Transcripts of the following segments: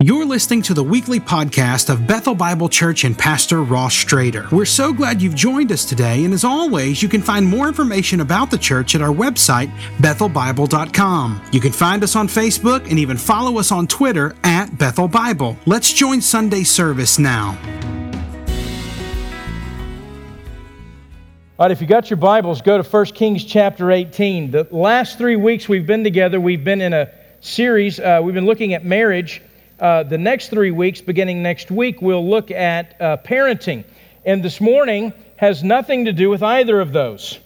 You're listening to the weekly podcast of Bethel Bible Church and Pastor Ross Strader. We're so glad you've joined us today, and as always, you can find more information about the church at our website, bethelbible.com. You can find us on Facebook and even follow us on Twitter at Bethel Bible. Let's join Sunday service now. All right, if you got your Bibles, go to 1 Kings chapter 18. The last three weeks we've been together, we've been in a series, uh, we've been looking at marriage. Uh, the next three weeks, beginning next week, we'll look at uh, parenting. And this morning has nothing to do with either of those,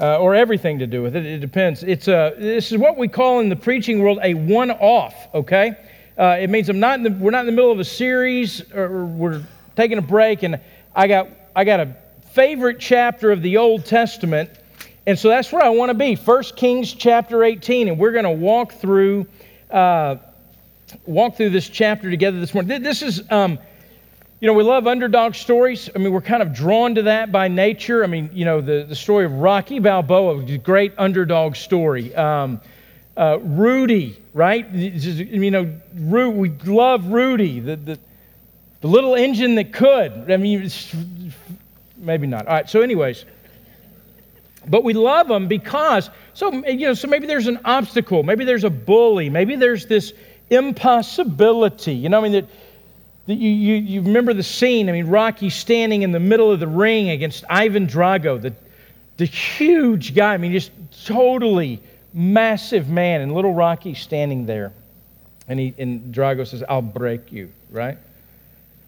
uh, or everything to do with it. It depends. It's a, this is what we call in the preaching world a one off, okay? Uh, it means I'm not the, we're not in the middle of a series, or we're taking a break, and I got, I got a favorite chapter of the Old Testament. And so that's where I want to be. 1 Kings chapter 18, and we're going to walk through uh, walk through this chapter together this morning. This is, um, you know, we love underdog stories. I mean, we're kind of drawn to that by nature. I mean, you know, the, the story of Rocky Balboa, great underdog story. Um, uh, Rudy, right? You know, Ru- we love Rudy, the, the, the little engine that could. I mean, maybe not. All right, so, anyways. But we love them because, so, you know, so maybe there's an obstacle, maybe there's a bully, maybe there's this impossibility. You know, I mean, that, that you, you, you remember the scene. I mean, Rocky standing in the middle of the ring against Ivan Drago, the, the huge guy. I mean, just totally massive man. And little Rocky standing there. And, he, and Drago says, I'll break you, right?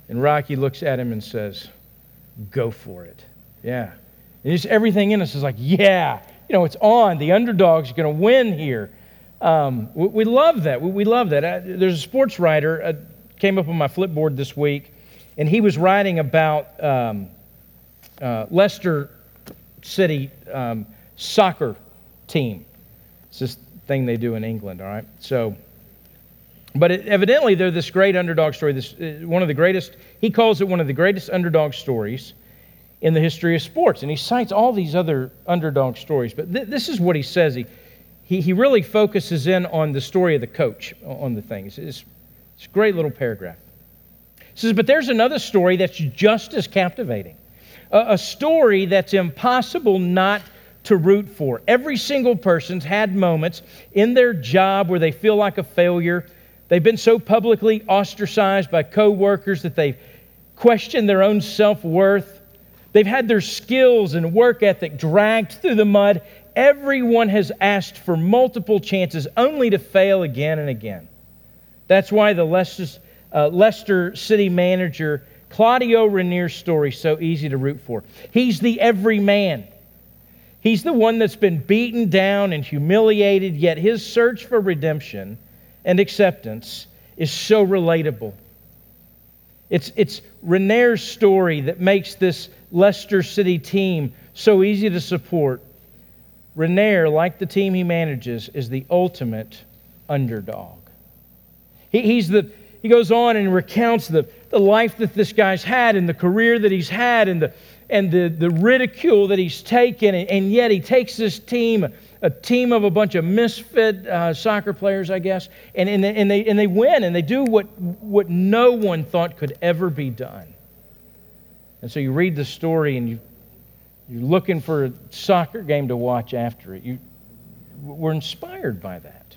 And Rocky looks at him and says, Go for it. Yeah. And just everything in us is like, Yeah, you know, it's on. The underdog's going to win here. Um, we, we, love that. We, we love that. Uh, there's a sports writer uh, came up on my flipboard this week, and he was writing about um, uh, Leicester City um, soccer team. It's this thing they do in England. All right, so. But it, evidently, they're this great underdog story. This uh, one of the greatest. He calls it one of the greatest underdog stories in the history of sports, and he cites all these other underdog stories. But th- this is what he says. He he, he really focuses in on the story of the coach on the things. It's, it's, a great little paragraph. Says, But there's another story that's just as captivating, a, a story that's impossible not to root for. Every single person's had moments in their job where they feel like a failure. They've been so publicly ostracized by coworkers that they've questioned their own self worth. They've had their skills and work ethic dragged through the mud, Everyone has asked for multiple chances only to fail again and again. That's why the Leicester, uh, Leicester City manager, Claudio Ranieri's story is so easy to root for. He's the everyman. He's the one that's been beaten down and humiliated, yet his search for redemption and acceptance is so relatable. It's, it's story that makes this Leicester City team so easy to support Ranieri, like the team he manages, is the ultimate underdog. He, he's the, he goes on and recounts the, the life that this guy's had and the career that he's had and the, and the, the ridicule that he's taken. And, and yet he takes this team, a team of a bunch of misfit uh, soccer players, I guess, and, and, and, they, and they win and they do what, what no one thought could ever be done. And so you read the story and you you're looking for a soccer game to watch after it. You, we're inspired by that.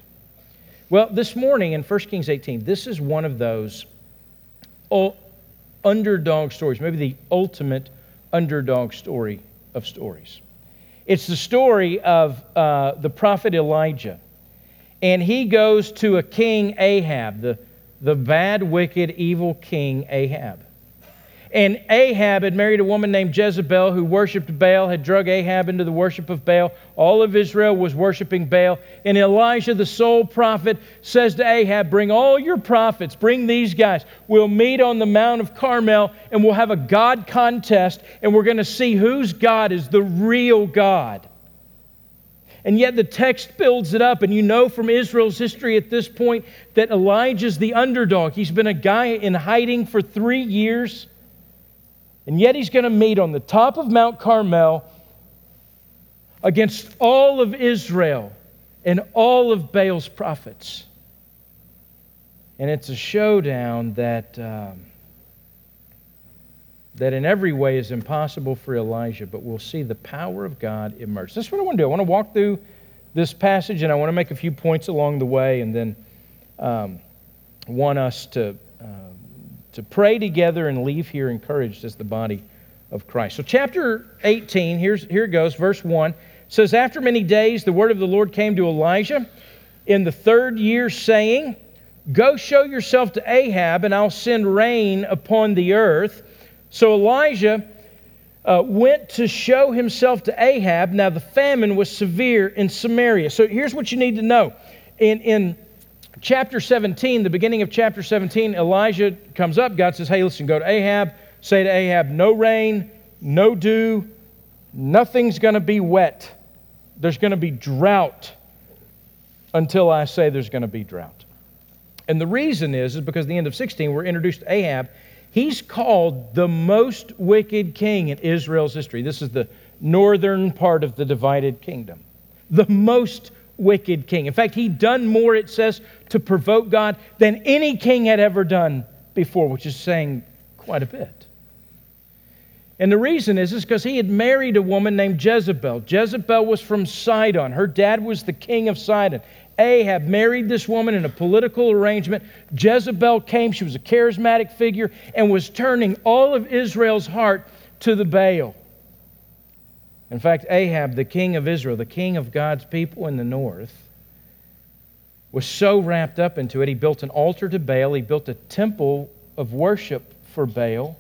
Well, this morning in 1 Kings 18, this is one of those underdog stories, maybe the ultimate underdog story of stories. It's the story of uh, the prophet Elijah. And he goes to a king, Ahab, the, the bad, wicked, evil king, Ahab. And Ahab had married a woman named Jezebel who worshiped Baal, had drug Ahab into the worship of Baal. All of Israel was worshiping Baal. And Elijah, the sole prophet, says to Ahab, Bring all your prophets, bring these guys. We'll meet on the Mount of Carmel and we'll have a God contest and we're going to see whose God is the real God. And yet the text builds it up, and you know from Israel's history at this point that Elijah's the underdog. He's been a guy in hiding for three years. And yet he's going to meet on the top of Mount Carmel against all of Israel and all of Baal's prophets. And it's a showdown that, um, that in every way is impossible for Elijah, but we'll see the power of God emerge. That's what I want to do. I want to walk through this passage and I want to make a few points along the way and then um, want us to, to pray together and leave here encouraged as the body of Christ. So, chapter 18, here's, here it goes, verse 1 says, After many days, the word of the Lord came to Elijah in the third year, saying, Go show yourself to Ahab, and I'll send rain upon the earth. So Elijah uh, went to show himself to Ahab. Now, the famine was severe in Samaria. So here's what you need to know. In, in chapter 17, the beginning of chapter 17, Elijah comes up. God says, Hey, listen, go to Ahab. Say to Ahab, No rain, no dew, nothing's going to be wet. There's going to be drought until I say there's going to be drought. And the reason is, is because at the end of 16, we're introduced to Ahab. He's called the most wicked king in Israel's history. This is the northern part of the divided kingdom. The most wicked king. In fact, he'd done more, it says, to provoke God than any king had ever done before, which is saying quite a bit. And the reason is is because he had married a woman named Jezebel. Jezebel was from Sidon. Her dad was the king of Sidon. Ahab married this woman in a political arrangement. Jezebel came, she was a charismatic figure, and was turning all of Israel's heart to the Baal. In fact, Ahab, the king of Israel, the king of God's people in the north, was so wrapped up into it, he built an altar to Baal, he built a temple of worship for Baal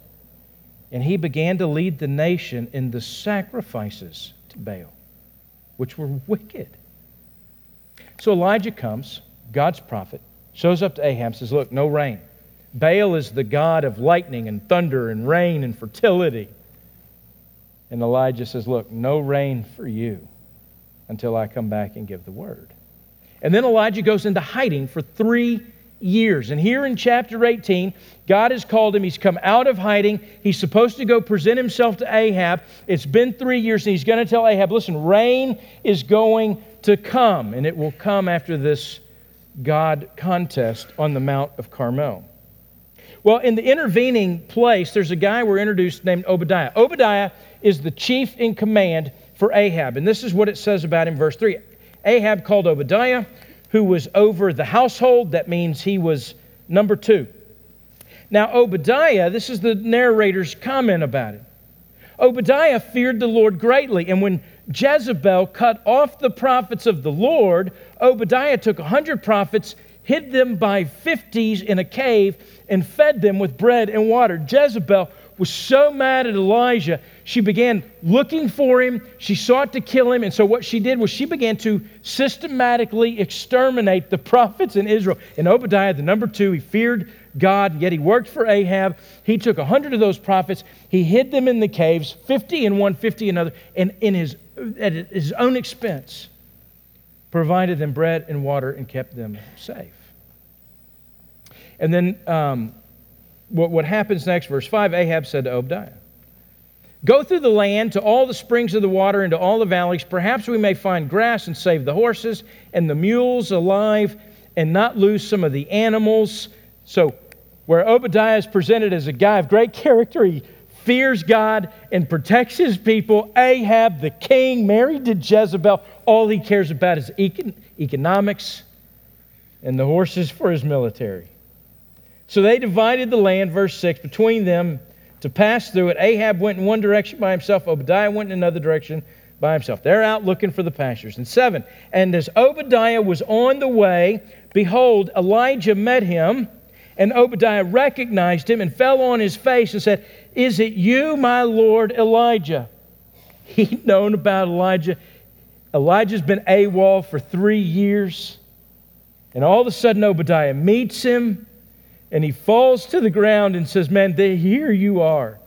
and he began to lead the nation in the sacrifices to Baal, which were wicked. So Elijah comes, God's prophet, shows up to Ahab, says, Look, no rain. Baal is the god of lightning and thunder and rain and fertility. And Elijah says, Look, no rain for you until I come back and give the word. And then Elijah goes into hiding for three years. And here in chapter 18, God has called him. He's come out of hiding. He's supposed to go present himself to Ahab. It's been three years, and he's going to tell Ahab, listen, rain is going to come, and it will come after this God contest on the Mount of Carmel. Well, in the intervening place, there's a guy we're introduced named Obadiah. Obadiah is the chief in command for Ahab, and this is what it says about him, verse 3. Ahab called Obadiah who was over the household. That means he was number two. Now, Obadiah, this is the narrator's comment about it. Obadiah feared the Lord greatly, and when Jezebel cut off the prophets of the Lord, Obadiah took a hundred prophets, hid them by fifties in a cave, and fed them with bread and water. Jezebel was so mad at Elijah, she began looking for him. She sought to kill him. And so, what she did was she began to systematically exterminate the prophets in Israel. And Obadiah, the number two, he feared God, yet he worked for Ahab. He took a hundred of those prophets, he hid them in the caves, 50 in one, 50 in another, and in his, at his own expense, provided them bread and water and kept them safe. And then um, what, what happens next, verse 5 Ahab said to Obadiah, Go through the land to all the springs of the water and to all the valleys. Perhaps we may find grass and save the horses and the mules alive and not lose some of the animals. So, where Obadiah is presented as a guy of great character, he fears God and protects his people. Ahab, the king, married to Jezebel, all he cares about is econ- economics and the horses for his military. So they divided the land, verse 6, between them to pass through it. Ahab went in one direction by himself, Obadiah went in another direction by himself. They're out looking for the pastures. And 7, and as Obadiah was on the way, behold, Elijah met him, and Obadiah recognized him and fell on his face and said, Is it you, my Lord Elijah? He'd known about Elijah. Elijah's been AWOL for three years. And all of a sudden, Obadiah meets him and he falls to the ground and says, Man, here you are.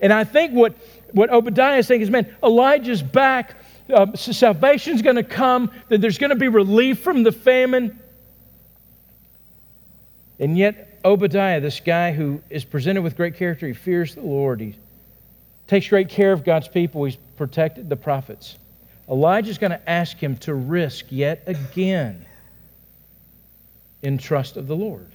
And I think what, what Obadiah is saying is, Man, Elijah's back. Uh, so salvation's going to come, that there's going to be relief from the famine. And yet, Obadiah, this guy who is presented with great character, he fears the Lord. He takes great care of God's people. He's protected the prophets. Elijah's going to ask him to risk yet again in trust of the Lord.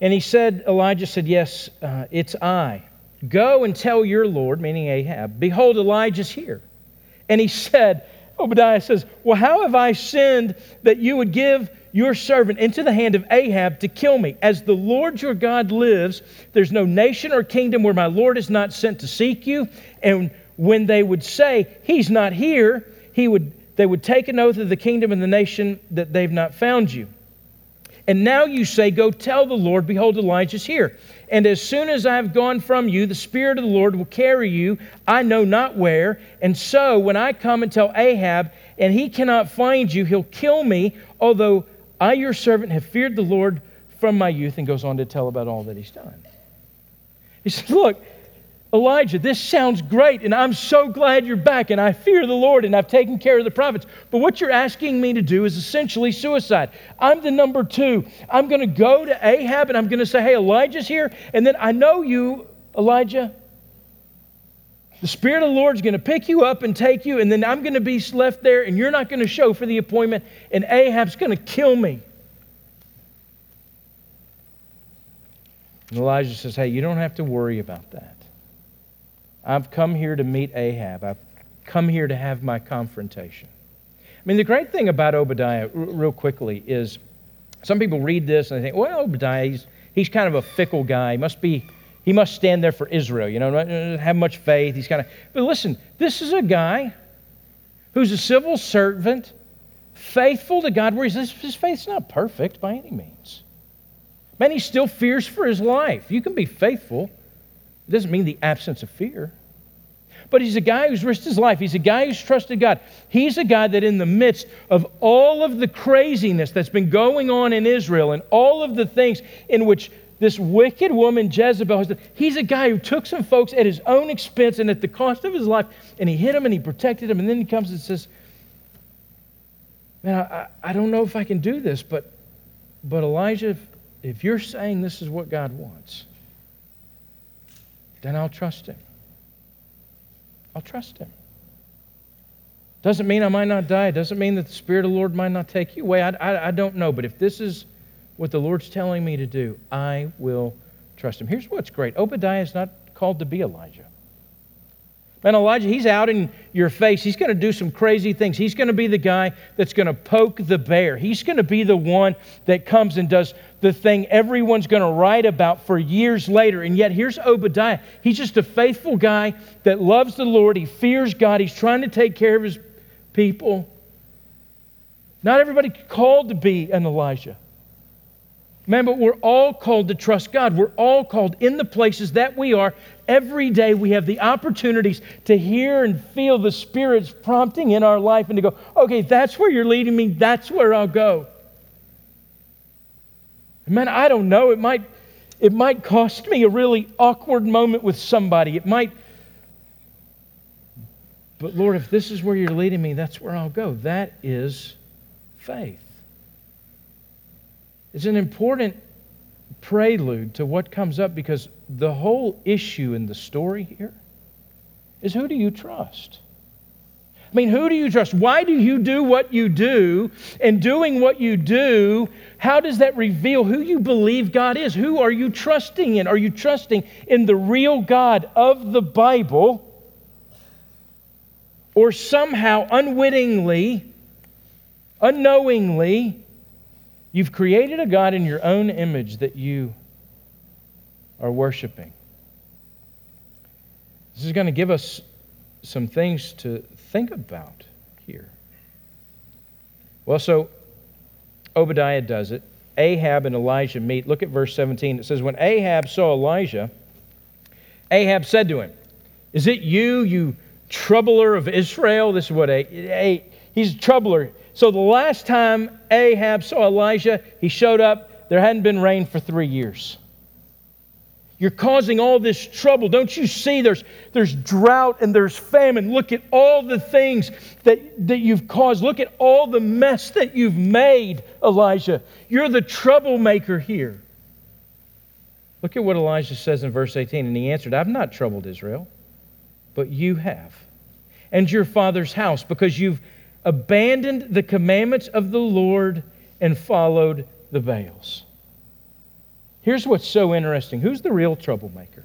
And he said, Elijah said, Yes, uh, it's I. Go and tell your Lord, meaning Ahab, behold, Elijah's here. And he said, Obadiah says, Well, how have I sinned that you would give your servant into the hand of Ahab to kill me? As the Lord your God lives, there's no nation or kingdom where my Lord is not sent to seek you. And when they would say, He's not here, he would, they would take an oath of the kingdom and the nation that they've not found you. And now you say, Go tell the Lord, behold, Elijah's here. And as soon as I have gone from you, the Spirit of the Lord will carry you, I know not where. And so when I come and tell Ahab, and he cannot find you, he'll kill me, although I, your servant, have feared the Lord from my youth. And goes on to tell about all that he's done. He says, Look, Elijah, this sounds great, and I'm so glad you're back, and I fear the Lord, and I've taken care of the prophets. But what you're asking me to do is essentially suicide. I'm the number two. I'm going to go to Ahab, and I'm going to say, Hey, Elijah's here. And then I know you, Elijah. The Spirit of the Lord's going to pick you up and take you, and then I'm going to be left there, and you're not going to show for the appointment, and Ahab's going to kill me. And Elijah says, Hey, you don't have to worry about that. I've come here to meet Ahab. I've come here to have my confrontation. I mean, the great thing about Obadiah, r- real quickly, is some people read this and they think, well, Obadiah, he's, he's kind of a fickle guy. He must be, he must stand there for Israel, you know, not uh, have much faith. He's kind of, but listen, this is a guy who's a civil servant, faithful to God, where his, his faith's not perfect by any means. Man, he still fears for his life. You can be faithful it doesn't mean the absence of fear. But he's a guy who's risked his life. He's a guy who's trusted God. He's a guy that, in the midst of all of the craziness that's been going on in Israel and all of the things in which this wicked woman Jezebel has done, he's a guy who took some folks at his own expense and at the cost of his life, and he hit them and he protected them. And then he comes and says, Man, I, I don't know if I can do this, but, but Elijah, if, if you're saying this is what God wants, then I'll trust him. I'll trust him. Doesn't mean I might not die. Doesn't mean that the Spirit of the Lord might not take you away. I, I, I don't know. But if this is what the Lord's telling me to do, I will trust him. Here's what's great Obadiah is not called to be Elijah. Man, Elijah, he's out in your face. He's going to do some crazy things. He's going to be the guy that's going to poke the bear. He's going to be the one that comes and does the thing everyone's going to write about for years later. And yet, here's Obadiah. He's just a faithful guy that loves the Lord. He fears God. He's trying to take care of his people. Not everybody called to be an Elijah. Man, but we're all called to trust God. We're all called in the places that we are. Every day we have the opportunities to hear and feel the Spirit's prompting in our life and to go, okay, that's where you're leading me. That's where I'll go. Man, I don't know. It might, it might cost me a really awkward moment with somebody. It might. But Lord, if this is where you're leading me, that's where I'll go. That is faith. It's an important prelude to what comes up because the whole issue in the story here is who do you trust? I mean, who do you trust? Why do you do what you do? And doing what you do, how does that reveal who you believe God is? Who are you trusting in? Are you trusting in the real God of the Bible? Or somehow, unwittingly, unknowingly, You've created a God in your own image that you are worshiping. This is going to give us some things to think about here. Well, so Obadiah does it. Ahab and Elijah meet. Look at verse 17. It says, When Ahab saw Elijah, Ahab said to him, Is it you, you troubler of Israel? This is what a, a he's a troubler. So the last time Ahab saw Elijah, he showed up. There hadn't been rain for three years. You're causing all this trouble. Don't you see there's, there's drought and there's famine? Look at all the things that, that you've caused. Look at all the mess that you've made, Elijah. You're the troublemaker here. Look at what Elijah says in verse 18. And he answered, I've not troubled Israel, but you have, and your father's house, because you've abandoned the commandments of the Lord and followed the Baals. Here's what's so interesting who's the real troublemaker?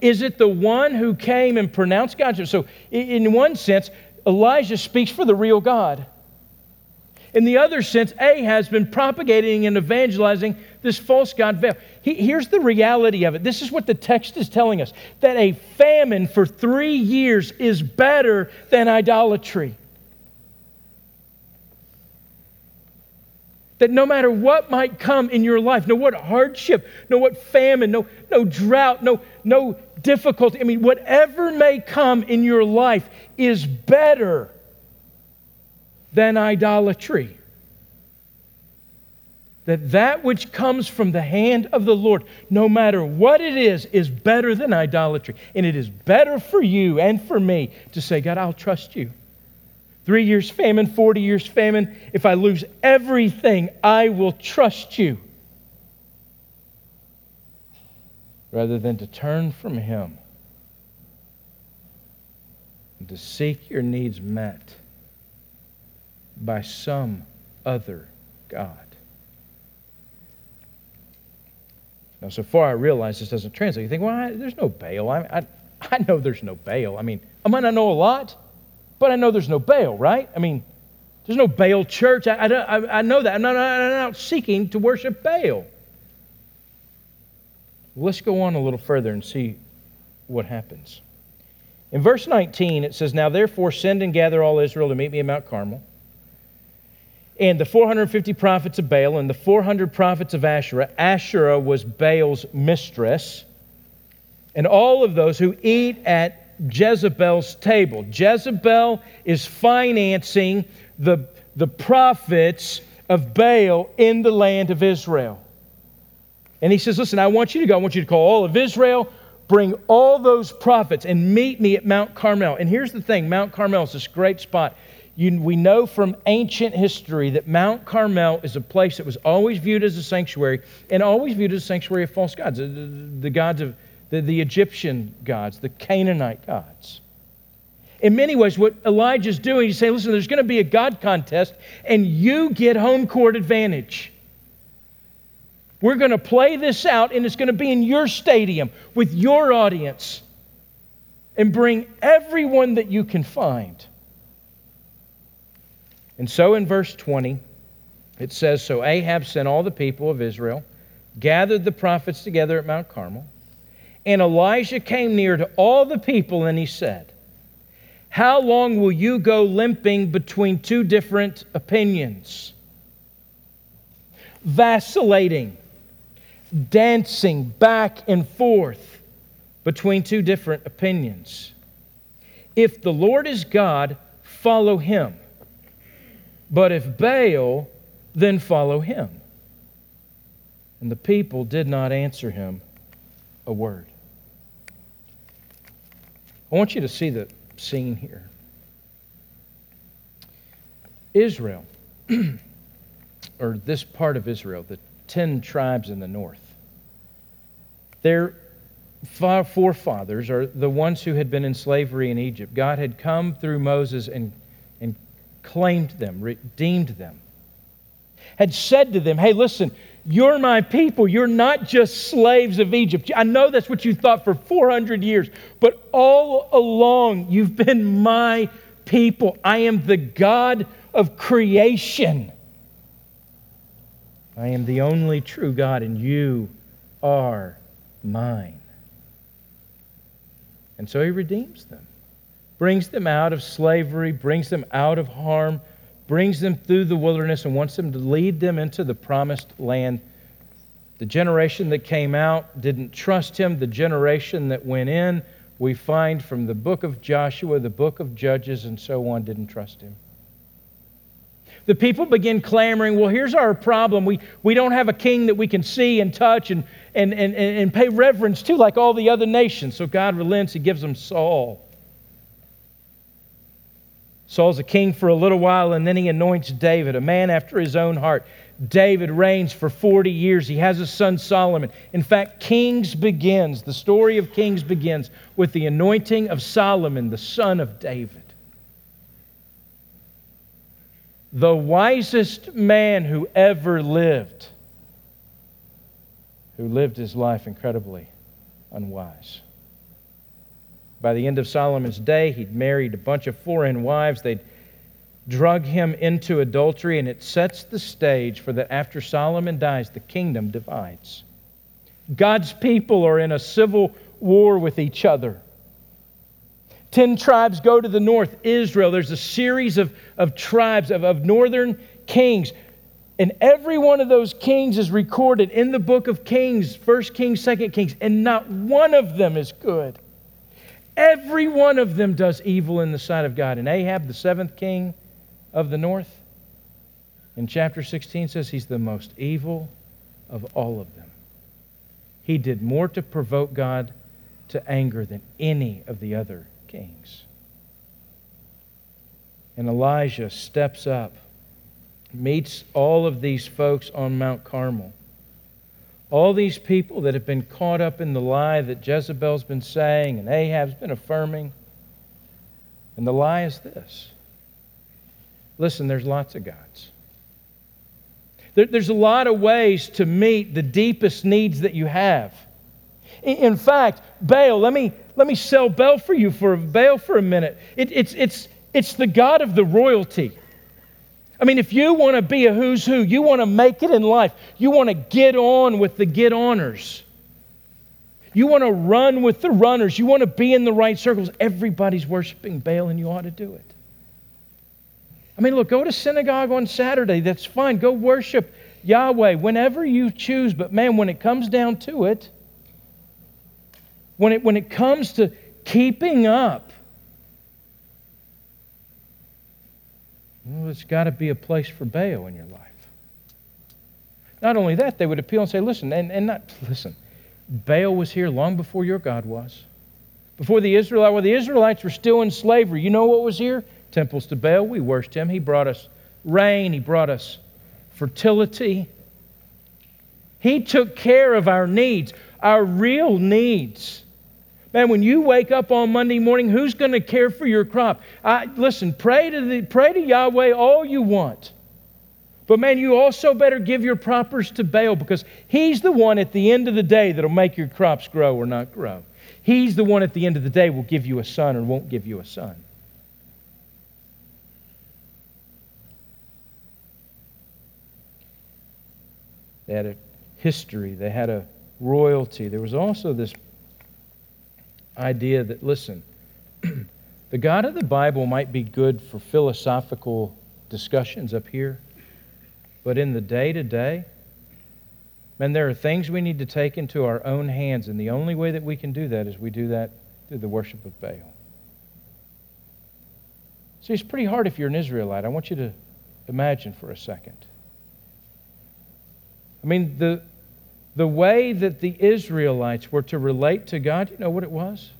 Is it the one who came and pronounced God's? So, in one sense, Elijah speaks for the real God. In the other sense, A has been propagating and evangelizing this false God Baal. He, here's the reality of it. This is what the text is telling us that a famine for three years is better than idolatry. That no matter what might come in your life, no what hardship, no what famine, no, no drought, no, no difficulty, I mean, whatever may come in your life is better than idolatry. That that which comes from the hand of the Lord, no matter what it is, is better than idolatry. And it is better for you and for me to say, God, I'll trust you. Three years famine, 40 years famine. If I lose everything, I will trust you. Rather than to turn from Him and to seek your needs met by some other God. Now, so far I realize this doesn't translate. You think, well, I, there's no Baal. I, I, I know there's no Baal. I mean, I might not know a lot, but I know there's no Baal, right? I mean, there's no Baal church. I, I, I know that. I'm not, I'm not seeking to worship Baal. Let's go on a little further and see what happens. In verse 19, it says, Now therefore send and gather all Israel to meet me at Mount Carmel. And the 450 prophets of Baal and the 400 prophets of Asherah. Asherah was Baal's mistress. And all of those who eat at Jezebel's table. Jezebel is financing the, the prophets of Baal in the land of Israel. And he says, Listen, I want you to go. I want you to call all of Israel, bring all those prophets, and meet me at Mount Carmel. And here's the thing Mount Carmel is this great spot. You, we know from ancient history that Mount Carmel is a place that was always viewed as a sanctuary and always viewed as a sanctuary of false gods, the, the, the gods of the, the Egyptian gods, the Canaanite gods. In many ways, what Elijah's doing, he's saying, listen, there's going to be a God contest, and you get home court advantage. We're going to play this out, and it's going to be in your stadium with your audience. And bring everyone that you can find. And so in verse 20, it says So Ahab sent all the people of Israel, gathered the prophets together at Mount Carmel. And Elijah came near to all the people and he said, How long will you go limping between two different opinions? Vacillating, dancing back and forth between two different opinions. If the Lord is God, follow him. But if Baal, then follow him. And the people did not answer him a word. I want you to see the scene here. Israel, or this part of Israel, the 10 tribes in the north, their forefathers are the ones who had been in slavery in Egypt. God had come through Moses and claimed them, redeemed them, had said to them, Hey, listen, you're my people. You're not just slaves of Egypt. I know that's what you thought for 400 years, but all along you've been my people. I am the God of creation. I am the only true God, and you are mine. And so he redeems them brings them out of slavery, brings them out of harm, brings them through the wilderness, and wants them to lead them into the promised land. The generation that came out didn't trust him. The generation that went in, we find from the book of Joshua, the book of Judges, and so on, didn't trust him. The people begin clamoring, well, here's our problem. We, we don't have a king that we can see and touch and, and, and, and pay reverence to like all the other nations. So God relents. He gives them Saul. Saul's a king for a little while, and then he anoints David, a man after his own heart. David reigns for 40 years. He has a son, Solomon. In fact, Kings begins, the story of Kings begins with the anointing of Solomon, the son of David. The wisest man who ever lived who lived his life incredibly unwise. By the end of Solomon's day, he'd married a bunch of foreign wives. They'd drug him into adultery, and it sets the stage for that after Solomon dies, the kingdom divides. God's people are in a civil war with each other. Ten tribes go to the north, Israel. There's a series of, of tribes, of, of northern kings. And every one of those kings is recorded in the book of Kings, First Kings, Second Kings, and not one of them is good. Every one of them does evil in the sight of God. And Ahab, the seventh king of the north, in chapter 16 says he's the most evil of all of them. He did more to provoke God to anger than any of the other kings. And Elijah steps up, meets all of these folks on Mount Carmel. All these people that have been caught up in the lie that Jezebel's been saying and Ahab's been affirming. And the lie is this listen, there's lots of gods. There, there's a lot of ways to meet the deepest needs that you have. In, in fact, Baal, let me, let me sell Baal for you for Baal for a minute. It, it's, it's, it's the God of the royalty. I mean, if you want to be a who's who, you want to make it in life, you want to get on with the get oners, you want to run with the runners, you want to be in the right circles, everybody's worshiping Baal and you ought to do it. I mean, look, go to synagogue on Saturday, that's fine. Go worship Yahweh whenever you choose, but man, when it comes down to it, when it, when it comes to keeping up Well, there's got to be a place for Baal in your life. Not only that, they would appeal and say, listen, and, and not, listen, Baal was here long before your God was. Before the Israelites, well, the Israelites were still in slavery. You know what was here? Temples to Baal. We worshiped him. He brought us rain, he brought us fertility. He took care of our needs, our real needs. Man, when you wake up on Monday morning, who's going to care for your crop? I, listen, pray to, the, pray to Yahweh all you want. But man, you also better give your propers to Baal because he's the one at the end of the day that'll make your crops grow or not grow. He's the one at the end of the day will give you a son or won't give you a son. They had a history, they had a royalty. There was also this idea that, listen, the God of the Bible might be good for philosophical discussions up here, but in the day to day, man, there are things we need to take into our own hands, and the only way that we can do that is we do that through the worship of Baal. See, it's pretty hard if you're an Israelite. I want you to imagine for a second. I mean, the, the way that the Israelites were to relate to God, you know what it was?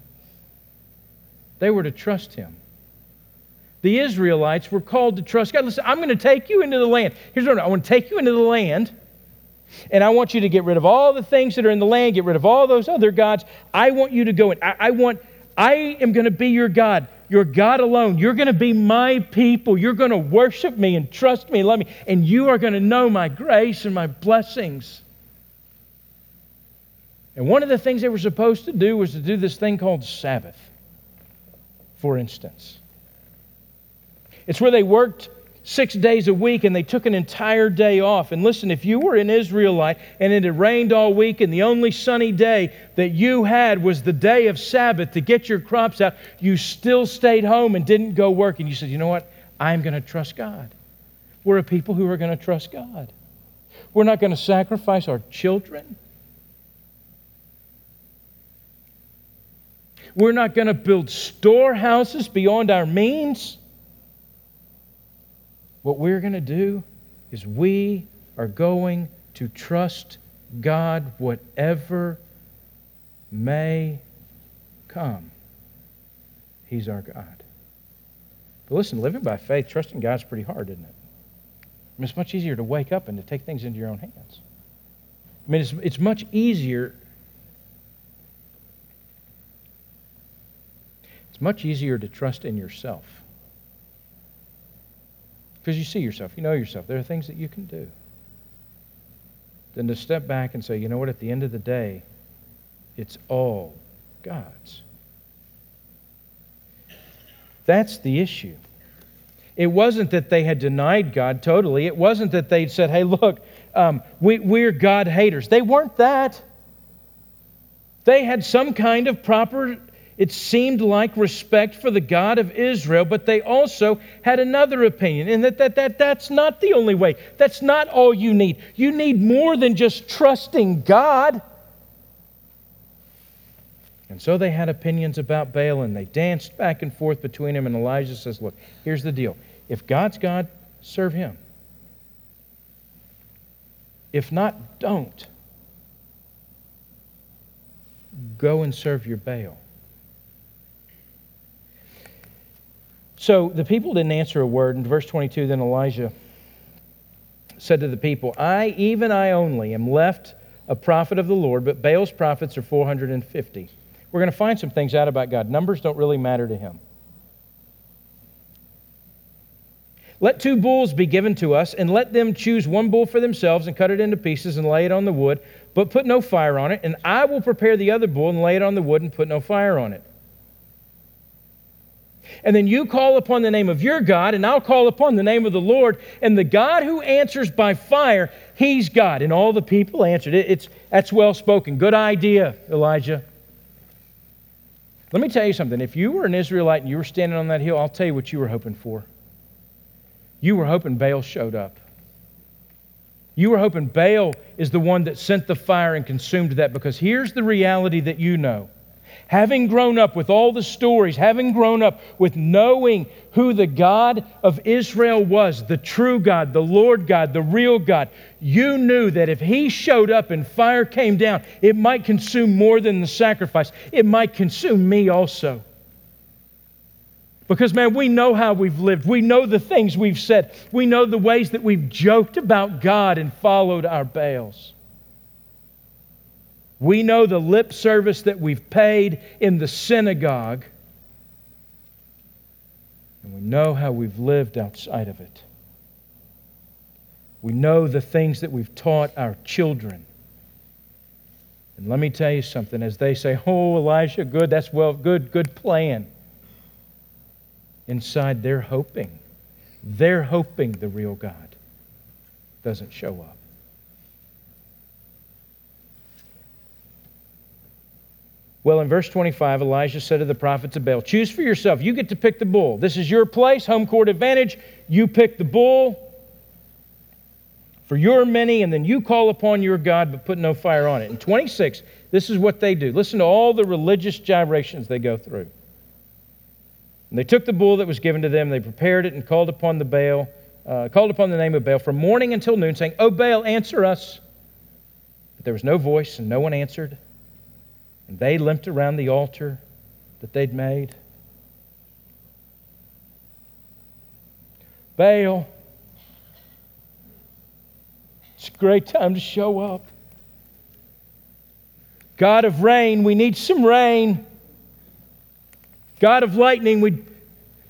They were to trust Him. The Israelites were called to trust God. Listen, I'm going to take you into the land. Here's what I want to take you into the land, and I want you to get rid of all the things that are in the land, get rid of all those other gods. I want you to go in. I, I want, I am going to be your God, your God alone. You're going to be my people. You're going to worship me and trust me and love me, and you are going to know my grace and my blessings. And one of the things they were supposed to do was to do this thing called Sabbath, for instance. It's where they worked six days a week and they took an entire day off. And listen, if you were an Israelite and it had rained all week and the only sunny day that you had was the day of Sabbath to get your crops out, you still stayed home and didn't go work. And you said, you know what? I'm going to trust God. We're a people who are going to trust God. We're not going to sacrifice our children. We're not going to build storehouses beyond our means. What we're going to do is we are going to trust God whatever may come. He's our God. But listen, living by faith, trusting God's pretty hard, isn't it? I mean, it's much easier to wake up and to take things into your own hands. I mean, it's, it's much easier It's much easier to trust in yourself. Because you see yourself, you know yourself. There are things that you can do. than to step back and say, you know what, at the end of the day, it's all God's. That's the issue. It wasn't that they had denied God totally. It wasn't that they'd said, hey, look, um, we, we're God haters. They weren't that. They had some kind of proper, it seemed like, respect for the God of Israel, but they also had another opinion, and that, that, that that's not the only way. That's not all you need. You need more than just trusting God. And so they had opinions about Baal, and they danced back and forth between them. And Elijah says, Look, here's the deal. If God's God, serve him. If not, don't go and serve your Baal. So the people didn't answer a word. In verse 22, then Elijah said to the people, I, even I only, am left a prophet of the Lord, but Baal's prophets are 450. We're going to find some things out about God. Numbers don't really matter to him. Let two bulls be given to us, and let them choose one bull for themselves and cut it into pieces and lay it on the wood, but put no fire on it. And I will prepare the other bull and lay it on the wood and put no fire on it. And then you call upon the name of your God, and I'll call upon the name of the Lord. And the God who answers by fire, he's God. And all the people answered. It's, that's well spoken. Good idea, Elijah. Let me tell you something. If you were an Israelite and you were standing on that hill, I'll tell you what you were hoping for. You were hoping Baal showed up. You were hoping Baal is the one that sent the fire and consumed that because here's the reality that you know. Having grown up with all the stories, having grown up with knowing who the God of Israel was, the true God, the Lord God, the real God, you knew that if He showed up and fire came down, it might consume more than the sacrifice. It might consume me also. Because, man, we know how we've lived. We know the things we've said. We know the ways that we've joked about God and followed our Baals. We know the lip service that we've paid in the synagogue. And we know how we've lived outside of it. We know the things that we've taught our children. And let me tell you something as they say, Oh, Elijah, good, that's well, good, good plan inside they're hoping. They're hoping the real God doesn't show up. Well, in verse 25, Elijah said to the prophets of Baal, Choose for yourself. You get to pick the bull. This is your place, home court advantage. You pick the bull for your many, and then you call upon your God, but put no fire on it. In 26, this is what they do. Listen to all the religious gyrations they go through. And they took the bull that was given to them, they prepared it, and called upon the Baal, uh, called upon the name of Baal from morning until noon, saying, "O Baal, answer us." But there was no voice, and no one answered. And they limped around the altar that they'd made. Baal, it's a great time to show up. God of rain, we need some rain. God of lightning, we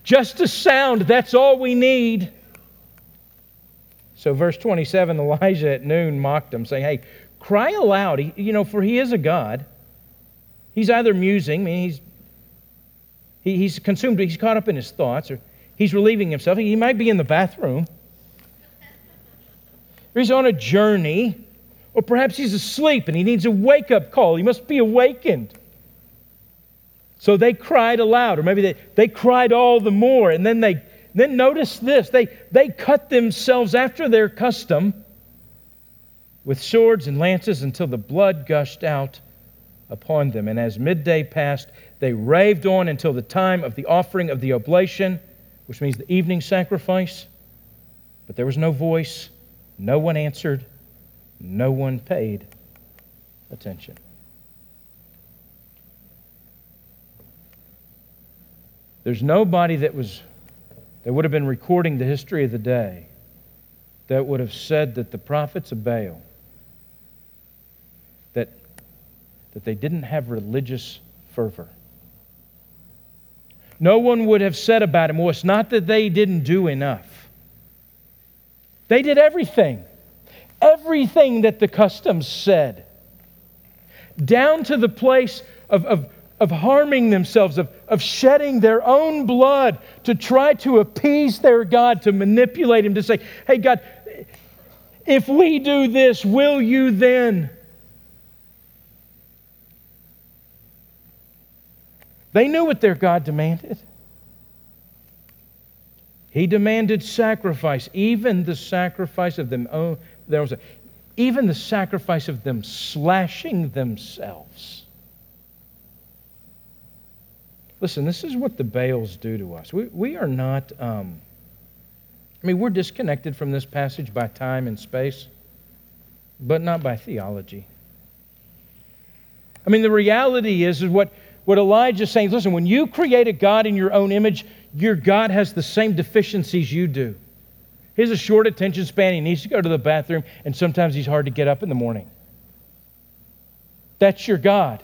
just a sound, that's all we need. So, verse 27, Elijah at noon mocked him, saying, Hey, cry aloud, you know, for he is a God. He's either musing, I mean, he's, he, he's consumed, he's caught up in his thoughts, or he's relieving himself. He might be in the bathroom, or he's on a journey, or perhaps he's asleep and he needs a wake up call. He must be awakened. So they cried aloud, or maybe they, they cried all the more. And then they then notice this they, they cut themselves after their custom with swords and lances until the blood gushed out upon them. And as midday passed, they raved on until the time of the offering of the oblation, which means the evening sacrifice. But there was no voice, no one answered, no one paid attention. There's nobody that was that would have been recording the history of the day that would have said that the prophets of Baal that they didn't have religious fervor. No one would have said about him, well, it's not that they didn't do enough. They did everything. everything that the customs said, down to the place of, of, of harming themselves, of, of shedding their own blood to try to appease their God, to manipulate Him, to say, hey, God, if we do this, will you then? They knew what their God demanded. He demanded sacrifice, even the sacrifice of them. Oh, there was a, even the sacrifice of them slashing themselves. Listen, this is what the Baals do to us. We, we are not, um, I mean, we're disconnected from this passage by time and space, but not by theology. I mean, the reality is, is what, what Elijah is saying is listen, when you create a God in your own image, your God has the same deficiencies you do. He has a short attention span. He needs to go to the bathroom, and sometimes he's hard to get up in the morning. That's your God.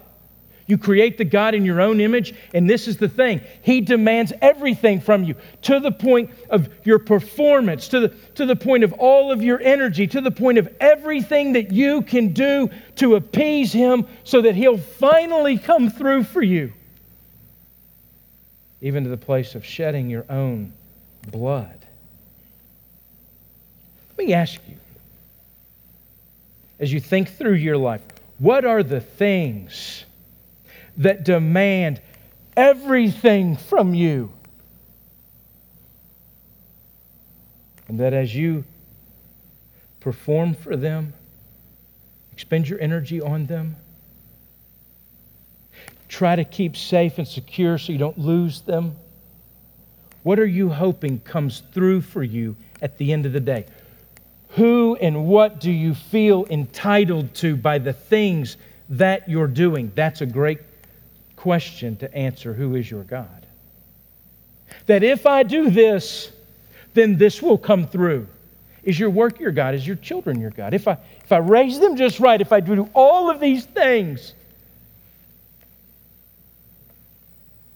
You create the God in your own image, and this is the thing. He demands everything from you to the point of your performance, to the, to the point of all of your energy, to the point of everything that you can do to appease Him so that He'll finally come through for you even to the place of shedding your own blood. Let me ask you, as you think through your life, what are the things that demand everything from you? And that as you perform for them, expend your energy on them, try to keep safe and secure so you don't lose them? What are you hoping comes through for you at the end of the day? Who and what do you feel entitled to by the things that you're doing? That's a great question to answer. Who is your God? That if I do this, then this will come through. Is your work your God? Is your children your God? If I, if I raise them just right, if I do all of these things,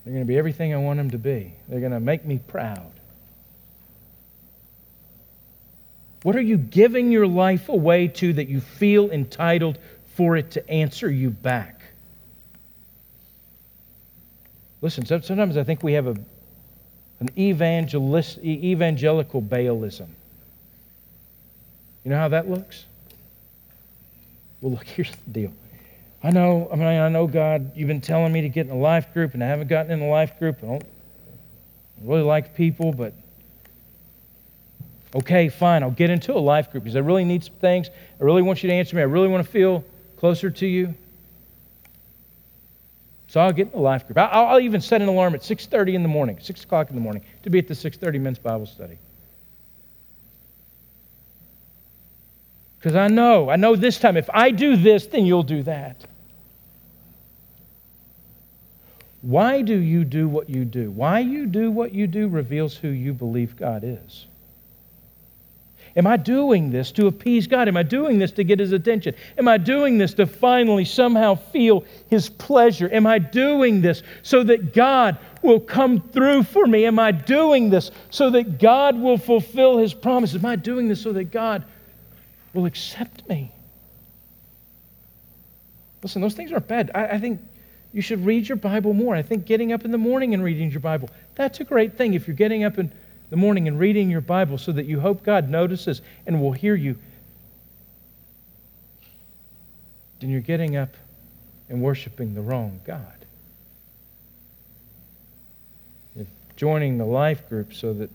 They're going to be everything I want them to be. They're going to make me proud. What are you giving your life away to that you feel entitled for it to answer you back? Listen, sometimes I think we have a, an evangelist, evangelical Baalism. You know how that looks? Well, look, here's the deal. I know, I mean, I know, God, you've been telling me to get in a life group, and I haven't gotten in a life group. I don't really like people, but okay, fine, I'll get into a life group because I really need some things. I really want you to answer me. I really want to feel closer to you. So I'll get in the life group. I'll, I'll even set an alarm at 6.30 in the morning, 6 o'clock in the morning, to be at the 6.30 men's Bible study. Because I know, I know this time, if I do this, then you'll do that. Why do you do what you do? Why you do what you do reveals who you believe God is. Am I doing this to appease God? Am I doing this to get His attention? Am I doing this to finally somehow feel His pleasure? Am I doing this so that God will come through for me? Am I doing this so that God will fulfill His promises? Am I doing this so that God will accept me. Listen, those things aren't bad. I, I, think you should read your Bible more. I think getting up in the morning and reading your Bible, that's a great thing. If you're getting up in the morning and reading your Bible so that you hope God notices and will hear you, then you're getting up and worshiping the wrong God. Joining the life group so that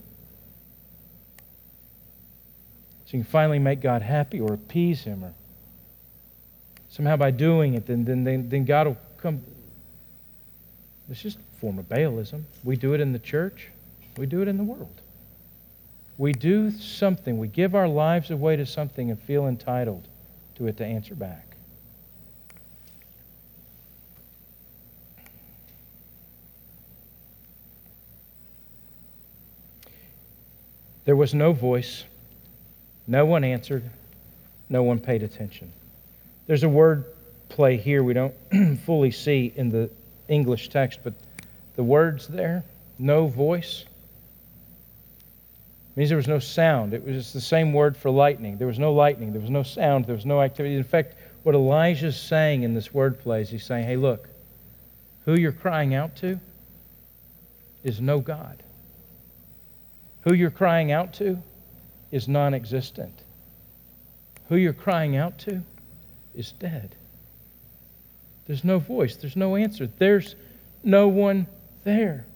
So you can finally make God happy or appease Him or somehow by doing it, then, then, then, then God will come. It's just a form of Baalism. We do it in the church, we do it in the world. We do something, we give our lives away to something and feel entitled to it to answer back. There was no voice. No one answered. No one paid attention. There's a word play here we don't fully see in the English text, but the words there, no voice. Means there was no sound. It was the same word for lightning. There was no lightning. There was no sound. There was no activity. In fact, what Elijah's saying in this wordplay is he's saying, hey, look, who you're crying out to is no God. Who you're crying out to is non existent. Who you're crying out to is dead. There's no voice, there's no answer, there's no one there.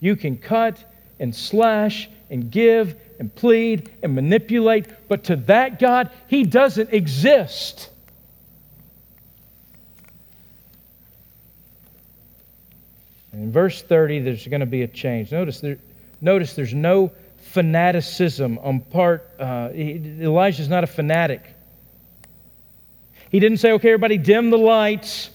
You can cut and slash and give and plead and manipulate, but to that God, He doesn't exist. In verse 30, there's going to be a change. Notice, there, notice there's no fanaticism on part. Uh, Elijah's not a fanatic. He didn't say, okay, everybody, dim the lights,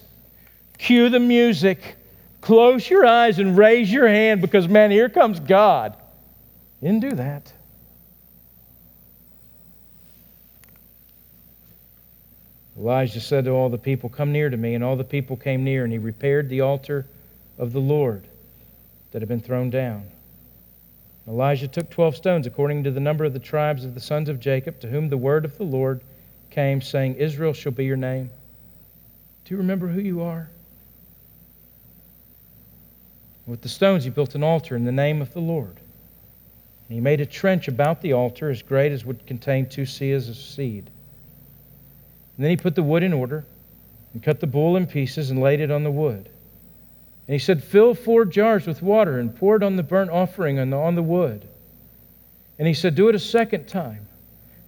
cue the music, close your eyes, and raise your hand because, man, here comes God. Didn't do that. Elijah said to all the people, Come near to me. And all the people came near, and he repaired the altar of the Lord that had been thrown down. Elijah took 12 stones according to the number of the tribes of the sons of Jacob, to whom the word of the Lord came, saying, Israel shall be your name. Do you remember who you are? With the stones, he built an altar in the name of the Lord. And he made a trench about the altar as great as would contain two seahs of seed. And then he put the wood in order and cut the bull in pieces and laid it on the wood. And he said, Fill four jars with water and pour it on the burnt offering and on the wood. And he said, Do it a second time.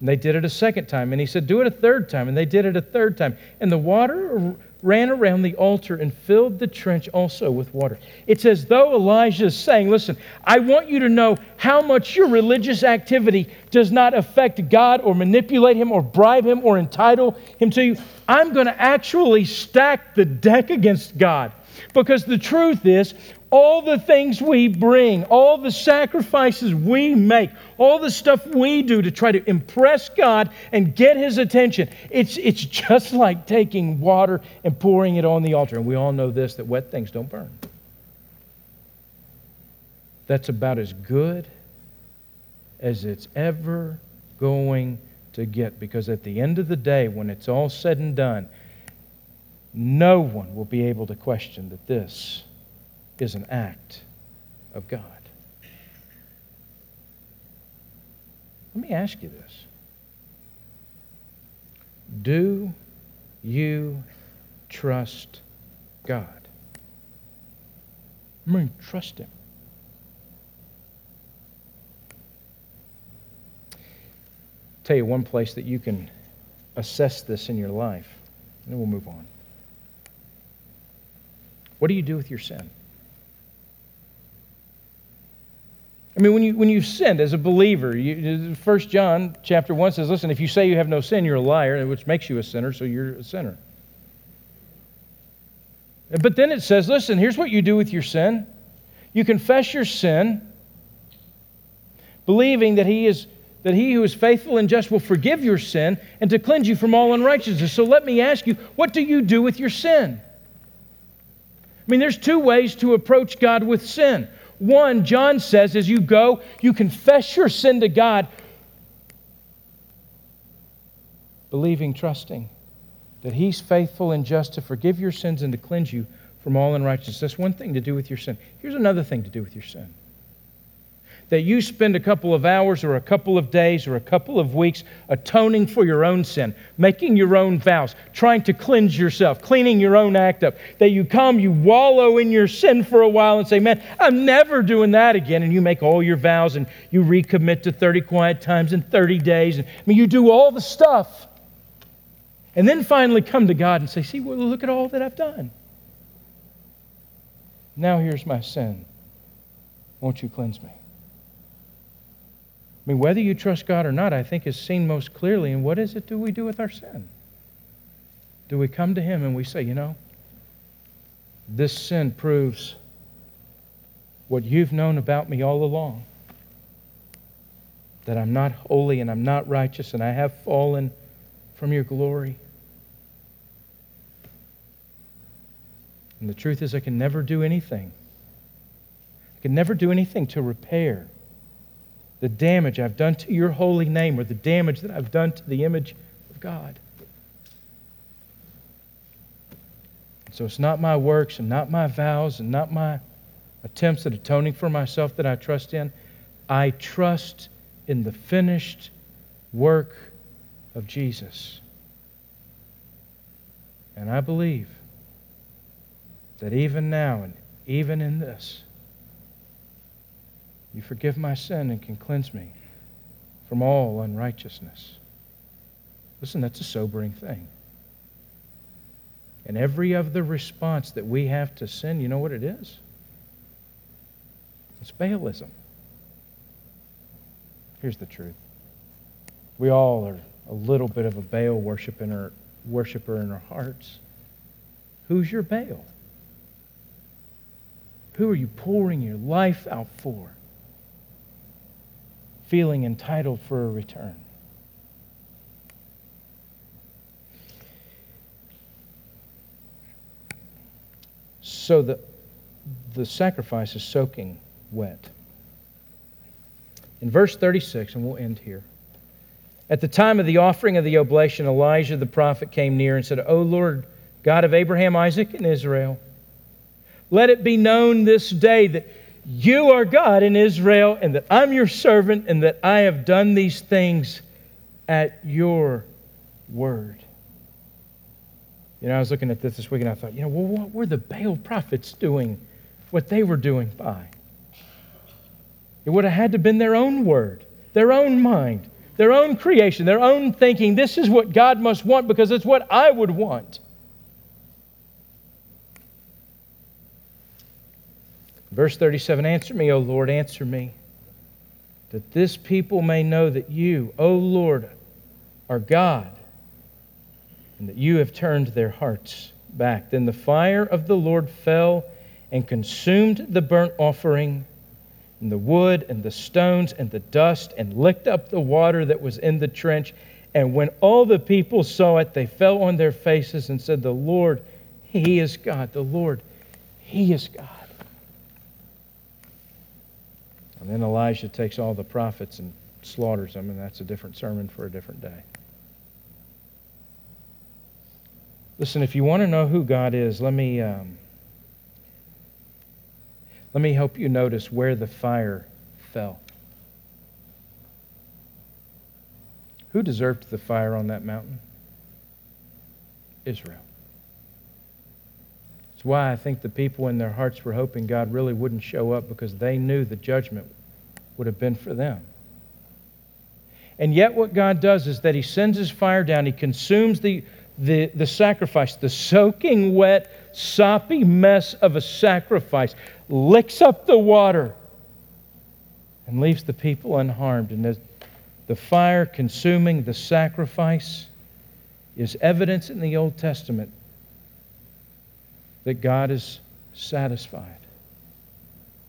And they did it a second time. And he said, Do it a third time. And they did it a third time. And the water ran around the altar and filled the trench also with water. It's as though Elijah is saying, Listen, I want you to know how much your religious activity does not affect God or manipulate him or bribe him or entitle him to you. I'm going to actually stack the deck against God. Because the truth is, all the things we bring, all the sacrifices we make, all the stuff we do to try to impress God and get His attention, it's, it's just like taking water and pouring it on the altar. And we all know this that wet things don't burn. That's about as good as it's ever going to get. Because at the end of the day, when it's all said and done, no one will be able to question that this is an act of God. Let me ask you this Do you trust God? I mean, trust Him. tell you one place that you can assess this in your life, and then we'll move on. What do you do with your sin? I mean, when, you, when you've sinned as a believer, you, 1 John chapter 1 says, listen, if you say you have no sin, you're a liar, which makes you a sinner, so you're a sinner. But then it says, listen, here's what you do with your sin. You confess your sin, believing that he is that he who is faithful and just will forgive your sin and to cleanse you from all unrighteousness. So let me ask you, what do you do with your sin? I mean, there's two ways to approach God with sin. One, John says, as you go, you confess your sin to God, believing, trusting that He's faithful and just to forgive your sins and to cleanse you from all unrighteousness. That's one thing to do with your sin. Here's another thing to do with your sin that you spend a couple of hours or a couple of days or a couple of weeks atoning for your own sin, making your own vows, trying to cleanse yourself, cleaning your own act up. That you come, you wallow in your sin for a while and say, Man, I'm never doing that again. And you make all your vows and you recommit to 30 quiet times in 30 days. And, I mean, you do all the stuff. And then finally come to God and say, See, well, look at all that I've done. Now here's my sin. Won't you cleanse me? I mean, whether you trust God or not, I think is seen most clearly in what is it do we do with our sin? Do we come to Him and we say, you know, this sin proves what you've known about me all along that I'm not holy and I'm not righteous and I have fallen from your glory. And the truth is, I can never do anything. I can never do anything to repair the damage I've done to your holy name or the damage that I've done to the image of God. So it's not my works and not my vows and not my attempts at atoning for myself that I trust in. I trust in the finished work of Jesus. And I believe that even now and even in this, you forgive my sin and can cleanse me from all unrighteousness. Listen, that's a sobering thing. And every other response that we have to sin, you know what it is? It's Baalism. Here's the truth. We all are a little bit of a Baal worshiper in our, worshiper in our hearts. Who's your Baal? Who are you pouring your life out for? Feeling entitled for a return. So the, the sacrifice is soaking wet. In verse 36, and we'll end here. At the time of the offering of the oblation, Elijah the prophet came near and said, O Lord, God of Abraham, Isaac, and Israel, let it be known this day that you are God in Israel, and that I'm your servant, and that I have done these things at your word. You know, I was looking at this this week and I thought, you know, well, what were the Baal prophets doing? What they were doing by? It would have had to have been their own word, their own mind, their own creation, their own thinking. This is what God must want because it's what I would want. Verse 37 Answer me, O Lord, answer me, that this people may know that you, O Lord, are God and that you have turned their hearts back. Then the fire of the Lord fell and consumed the burnt offering and the wood and the stones and the dust and licked up the water that was in the trench. And when all the people saw it, they fell on their faces and said, The Lord, He is God. The Lord, He is God. And then Elijah takes all the prophets and slaughters them, and that's a different sermon for a different day. Listen, if you want to know who God is, let me, um, let me help you notice where the fire fell. Who deserved the fire on that mountain? Israel. That's why I think the people in their hearts were hoping God really wouldn't show up because they knew the judgment would have been for them. And yet, what God does is that He sends His fire down, He consumes the the, the sacrifice, the soaking wet, soppy mess of a sacrifice, licks up the water and leaves the people unharmed. And the, the fire consuming the sacrifice is evidence in the Old Testament that God is satisfied.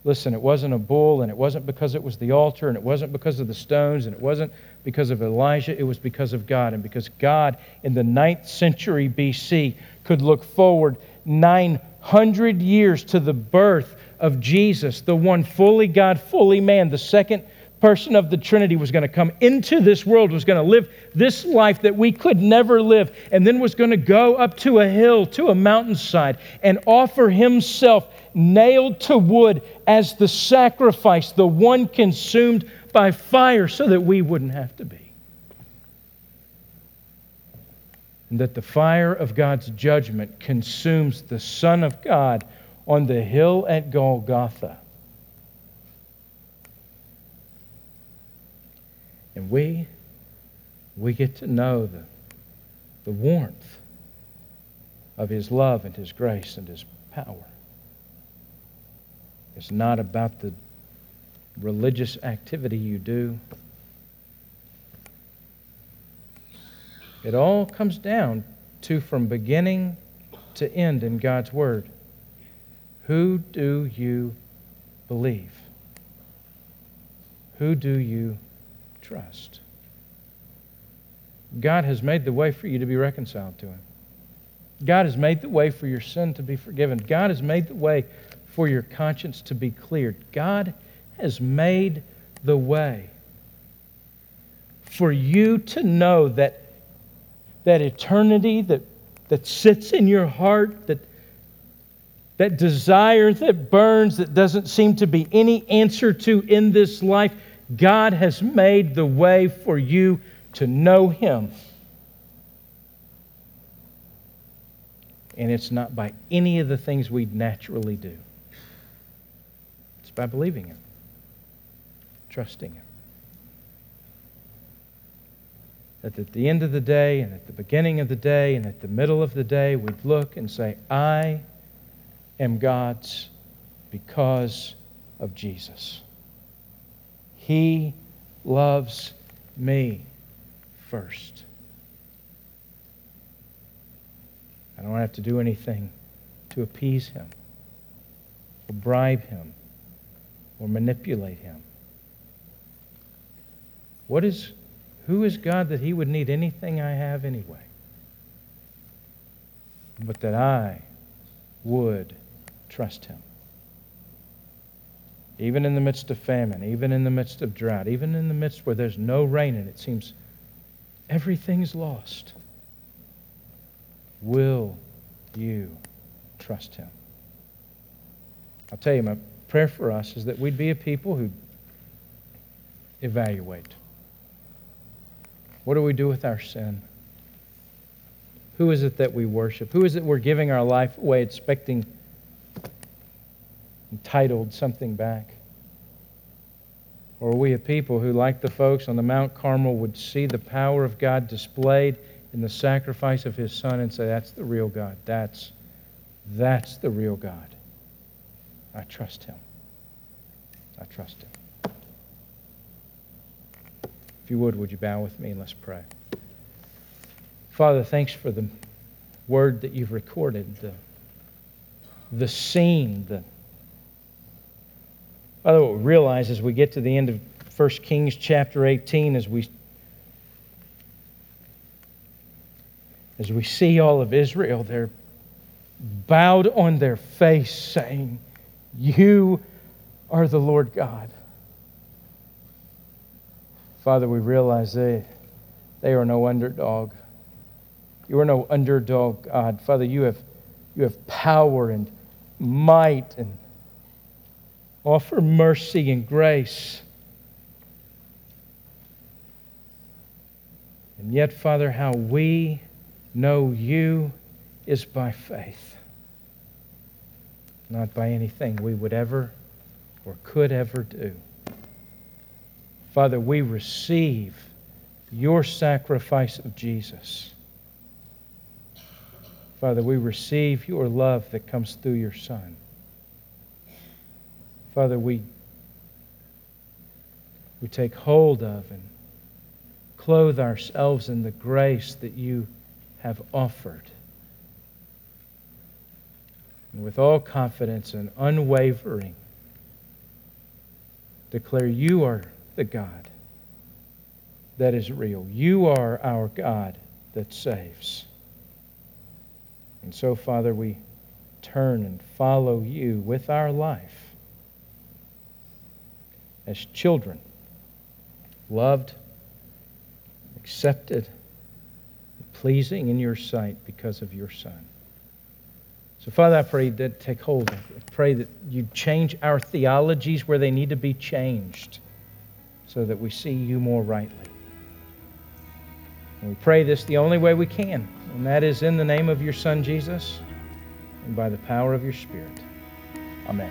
Listen, it wasn't a bull, and it wasn't because it was the altar, and it wasn't because of the stones, and it wasn't because of Elijah, it was because of God. And because God, in the ninth century BC, could look forward 900 years to the birth of Jesus, the one fully God, fully man, the second person of the Trinity was going to come into this world, was going to live this life that we could never live, and then was going to go up to a hill, to a mountainside, and offer himself nailed to wood as the sacrifice, the one consumed by fire, so that we wouldn't have to be. And that the fire of God's judgment consumes the Son of God on the hill at Golgotha And we, we get to know the, the warmth of His love and His grace and His power. It's not about the religious activity you do. It all comes down to from beginning to end in God's Word. Who do you believe? Who do you trust. God has made the way for you to be reconciled to Him. God has made the way for your sin to be forgiven. God has made the way for your conscience to be cleared. God has made the way for you to know that, that eternity that, that sits in your heart, that, that desire that burns, that doesn't seem to be any answer to in this life, God has made the way for you to know Him. And it's not by any of the things we naturally do, it's by believing Him, trusting Him. That at the end of the day, and at the beginning of the day, and at the middle of the day, we'd look and say, I am God's because of Jesus. He loves me first. I don't have to do anything to appease him or bribe him or manipulate him. What is, who is God that he would need anything I have anyway? But that I would trust him. Even in the midst of famine, even in the midst of drought, even in the midst where there's no rain and it seems everything's lost. Will you trust him? I'll tell you, my prayer for us is that we'd be a people who evaluate. What do we do with our sin? Who is it that we worship? Who is it we're giving our life away expecting entitled something back? Or are we a people who, like the folks on the Mount Carmel, would see the power of God displayed in the sacrifice of his son and say, That's the real God. That's, that's the real God. I trust him. I trust him. If you would, would you bow with me and let's pray? Father, thanks for the word that you've recorded, the, the scene, the Father, what we realize as we get to the end of 1 Kings chapter 18, as we as we see all of Israel, they're bowed on their face, saying, You are the Lord God. Father, we realize they, they are no underdog. You are no underdog, God. Father, you have, you have power and might and offer mercy and grace. And yet, Father, how we know you is by faith, not by anything we would ever or could ever do. Father, we receive your sacrifice of Jesus. Father, we receive your love that comes through your Son. Father, we, we take hold of and clothe ourselves in the grace that you have offered. And with all confidence and unwavering, declare you are the God that is real. You are our God that saves. And so, Father, we turn and follow you with our life as children, loved, accepted, pleasing in your sight because of your Son. So, Father, I pray that take hold. I pray that you change our theologies where they need to be changed so that we see you more rightly. And we pray this the only way we can, and that is in the name of your Son, Jesus, and by the power of your Spirit. Amen.